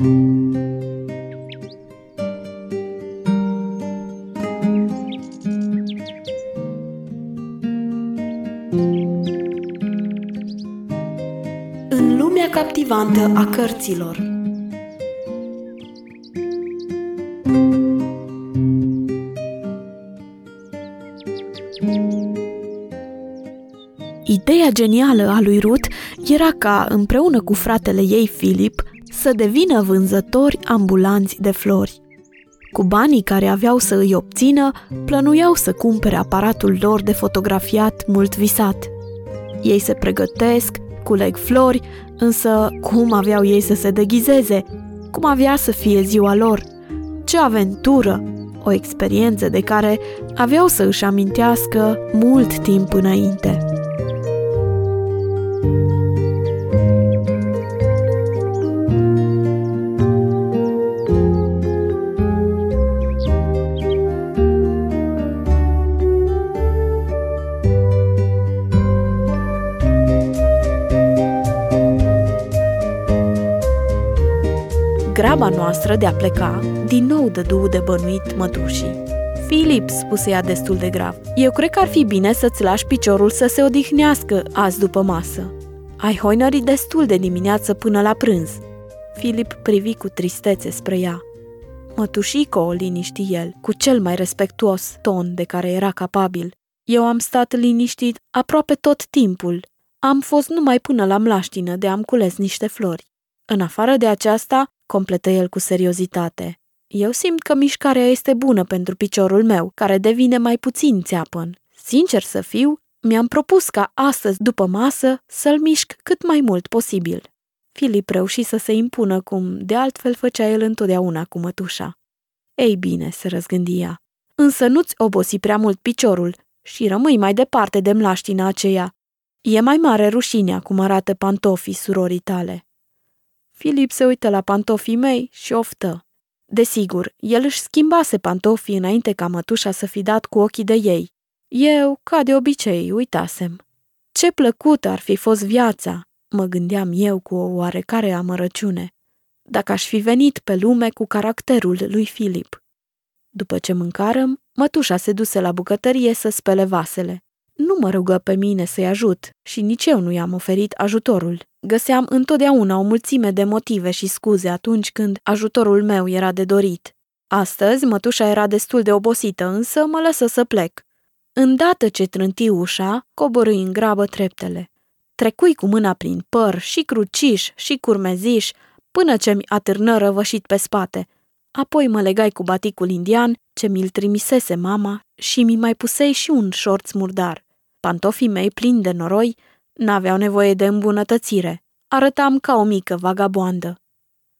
În lumea captivantă a cărților. Ideea genială a lui Ruth era ca, împreună cu fratele ei Filip, să devină vânzători ambulanți de flori. Cu banii care aveau să îi obțină, plănuiau să cumpere aparatul lor de fotografiat mult visat. Ei se pregătesc, culeg flori, însă cum aveau ei să se deghizeze? Cum avea să fie ziua lor? Ce aventură! O experiență de care aveau să își amintească mult timp înainte. Graba noastră de a pleca, din nou dădu de bănuit mătușii. Filip, spuse ea destul de grav, eu cred că ar fi bine să-ți lași piciorul să se odihnească azi după masă. Ai hoinărit destul de dimineață până la prânz. Filip privi cu tristețe spre ea. Mătușico, o liniști el, cu cel mai respectuos ton de care era capabil. Eu am stat liniștit aproape tot timpul. Am fost numai până la mlaștină de am cules niște flori. În afară de aceasta, completă el cu seriozitate. Eu simt că mișcarea este bună pentru piciorul meu, care devine mai puțin țeapăn. Sincer să fiu, mi-am propus ca astăzi, după masă, să-l mișc cât mai mult posibil. Filip reuși să se impună cum de altfel făcea el întotdeauna cu mătușa. Ei bine, se răzgândia, însă nu-ți obosi prea mult piciorul și rămâi mai departe de mlaștina aceea. E mai mare rușinea cum arată pantofii surorii tale. Filip se uită la pantofii mei și oftă. Desigur, el își schimbase pantofii înainte ca mătușa să fi dat cu ochii de ei. Eu, ca de obicei, uitasem. Ce plăcută ar fi fost viața, mă gândeam eu cu o oarecare amărăciune, dacă aș fi venit pe lume cu caracterul lui Filip. După ce mâncarăm, mătușa se duse la bucătărie să spele vasele. Nu mă rugă pe mine să-i ajut și nici eu nu i-am oferit ajutorul. Găseam întotdeauna o mulțime de motive și scuze atunci când ajutorul meu era de dorit. Astăzi, mătușa era destul de obosită, însă mă lăsă să plec. Îndată ce trânti ușa, coborâi în grabă treptele. Trecui cu mâna prin păr și cruciș și curmeziș, până ce mi atârnă răvășit pe spate. Apoi mă legai cu baticul indian ce mi-l trimisese mama și mi mai pusei și un șorț murdar. Pantofii mei plini de noroi N-aveau nevoie de îmbunătățire. Arătam ca o mică vagaboandă.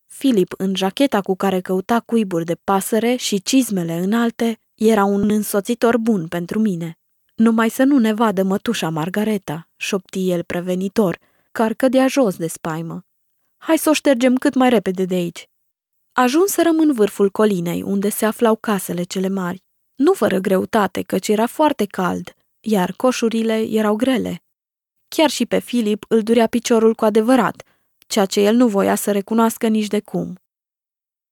Filip, în jacheta cu care căuta cuiburi de pasăre și cizmele înalte, era un însoțitor bun pentru mine. Numai să nu ne vadă mătușa Margareta, șopti el prevenitor, care cădea jos de spaimă. Hai să o ștergem cât mai repede de aici. Ajunserăm în vârful colinei, unde se aflau casele cele mari. Nu fără greutate, căci era foarte cald, iar coșurile erau grele. Chiar și pe Filip îl durea piciorul cu adevărat, ceea ce el nu voia să recunoască nici de cum.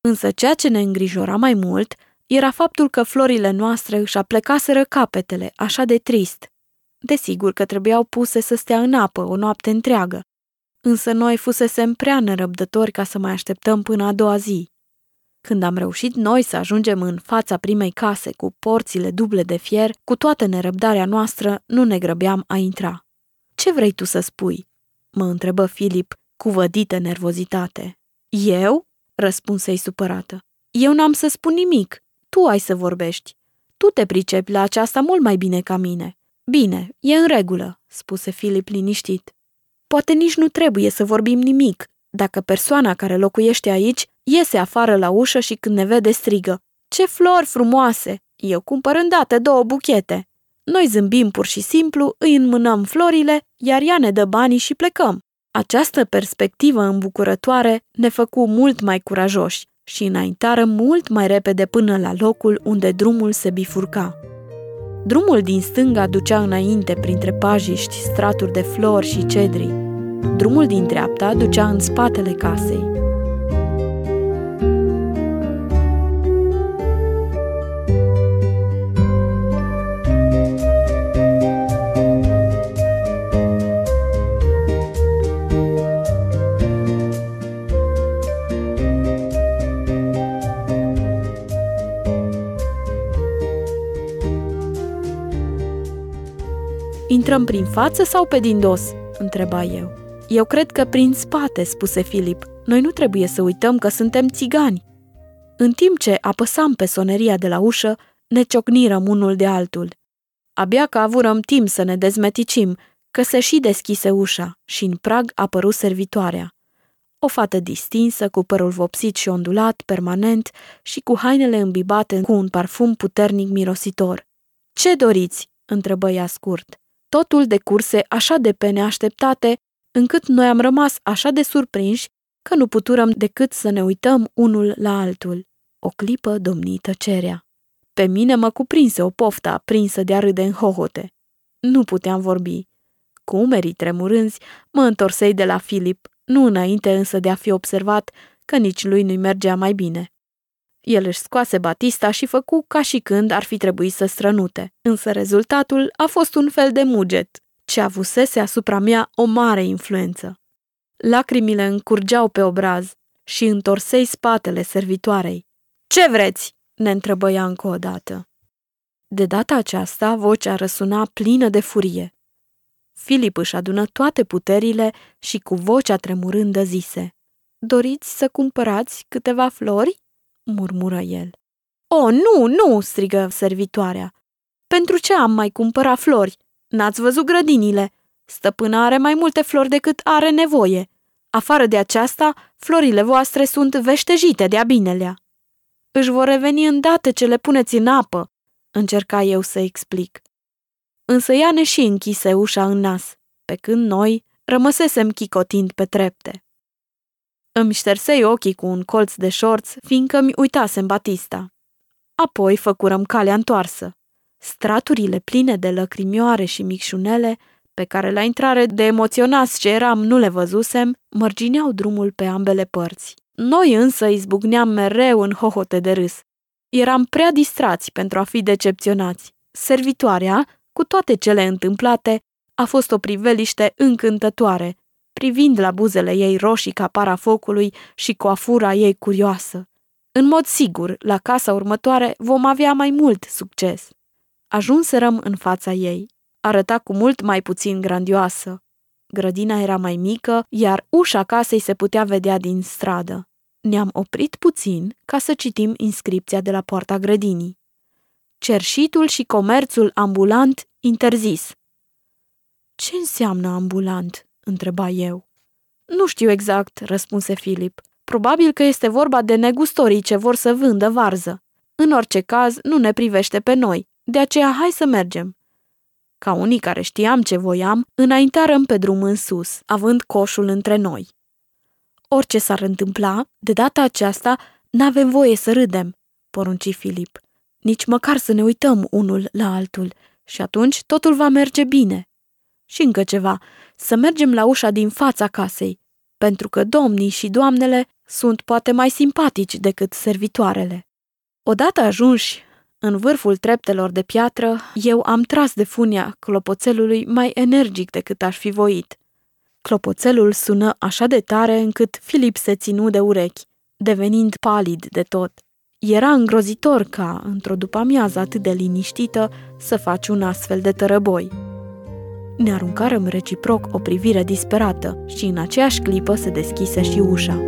Însă ceea ce ne îngrijora mai mult era faptul că florile noastre își aplecaseră capetele, așa de trist. Desigur că trebuiau puse să stea în apă o noapte întreagă, însă noi fusesem prea nerăbdători ca să mai așteptăm până a doua zi. Când am reușit noi să ajungem în fața primei case cu porțile duble de fier, cu toată nerăbdarea noastră, nu ne grăbeam a intra. Ce vrei tu să spui?" mă întrebă Filip cu vădită nervozitate. Eu?" răspunse-i supărată. Eu n-am să spun nimic. Tu ai să vorbești. Tu te pricepi la aceasta mult mai bine ca mine. Bine, e în regulă, spuse Filip liniștit. Poate nici nu trebuie să vorbim nimic. Dacă persoana care locuiește aici iese afară la ușă și când ne vede strigă. Ce flori frumoase! Eu cumpăr îndată două buchete. Noi zâmbim pur și simplu, îi înmânăm florile, iar ea ne dă banii și plecăm. Această perspectivă îmbucurătoare ne făcu mult mai curajoși și înaintară mult mai repede până la locul unde drumul se bifurca. Drumul din stânga ducea înainte printre pajiști, straturi de flori și cedri. Drumul din dreapta ducea în spatele casei. Intrăm prin față sau pe din dos?" întreba eu. Eu cred că prin spate, spuse Filip. Noi nu trebuie să uităm că suntem țigani. În timp ce apăsam pe soneria de la ușă, ne ciocnirăm unul de altul. Abia că avurăm timp să ne dezmeticim, că se și deschise ușa și în prag apăru servitoarea. O fată distinsă, cu părul vopsit și ondulat, permanent, și cu hainele îmbibate cu un parfum puternic mirositor. Ce doriți?" întrebă ea scurt. Totul de curse așa de pe neașteptate, încât noi am rămas așa de surprinși că nu puturăm decât să ne uităm unul la altul. O clipă domni tăcerea. Pe mine mă cuprinse o poftă aprinsă de a râde în hohote. Nu puteam vorbi. Cu umerii tremurânzi, mă întorsei de la Filip, nu înainte însă de a fi observat că nici lui nu-i mergea mai bine. El își scoase Batista și făcu ca și când ar fi trebuit să strănute, însă rezultatul a fost un fel de muget, ce avusese asupra mea o mare influență. Lacrimile încurgeau pe obraz și întorsei spatele servitoarei. Ce vreți?" ne întrebă ea încă o dată. De data aceasta, vocea răsuna plină de furie. Filip își adună toate puterile și cu vocea tremurândă zise Doriți să cumpărați câteva flori?" Murmură el. O, nu, nu!" strigă servitoarea. Pentru ce am mai cumpărat flori? N-ați văzut grădinile? Stăpâna are mai multe flori decât are nevoie. Afară de aceasta, florile voastre sunt veștejite de-a binelea. Își vor reveni îndată ce le puneți în apă, încerca eu să explic. Însă ea ne și închise ușa în nas, pe când noi rămăsesem chicotind pe trepte. Îmi ștersei ochii cu un colț de șorț, fiindcă mi uitasem Batista. Apoi făcurăm calea întoarsă. Straturile pline de lăcrimioare și micșunele, pe care la intrare de emoționați ce eram nu le văzusem, mărgineau drumul pe ambele părți. Noi însă izbucneam mereu în hohote de râs. Eram prea distrați pentru a fi decepționați. Servitoarea, cu toate cele întâmplate, a fost o priveliște încântătoare, privind la buzele ei roșii ca para focului și coafura ei curioasă. În mod sigur, la casa următoare vom avea mai mult succes. Ajunserăm în fața ei. Arăta cu mult mai puțin grandioasă. Grădina era mai mică, iar ușa casei se putea vedea din stradă. Ne-am oprit puțin ca să citim inscripția de la poarta grădinii. Cerșitul și comerțul ambulant interzis. Ce înseamnă ambulant? Întreba eu. Nu știu exact, răspunse Filip. Probabil că este vorba de negustorii ce vor să vândă varză. În orice caz, nu ne privește pe noi, de aceea hai să mergem. Ca unii care știam ce voiam, înaintarăm pe drum în sus, având coșul între noi. Orice s-ar întâmpla, de data aceasta n-avem voie să râdem, porunci Filip. Nici măcar să ne uităm unul la altul și atunci totul va merge bine. Și încă ceva, să mergem la ușa din fața casei, pentru că domnii și doamnele sunt poate mai simpatici decât servitoarele. Odată ajunși în vârful treptelor de piatră, eu am tras de funia clopoțelului mai energic decât aș fi voit. Clopoțelul sună așa de tare încât Filip se ținu de urechi, devenind palid de tot. Era îngrozitor ca, într-o după-amiază atât de liniștită, să faci un astfel de tărăboi. Ne aruncarăm reciproc o privire disperată și în aceeași clipă se deschise și ușa.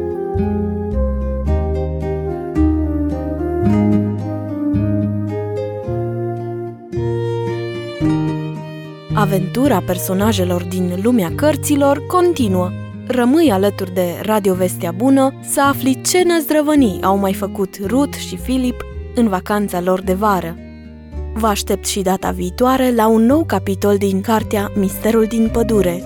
Aventura personajelor din lumea cărților continuă. Rămâi alături de Radio Vestea Bună să afli ce năzdrăvănii au mai făcut Ruth și Philip în vacanța lor de vară. Vă aștept și data viitoare la un nou capitol din cartea Misterul din pădure,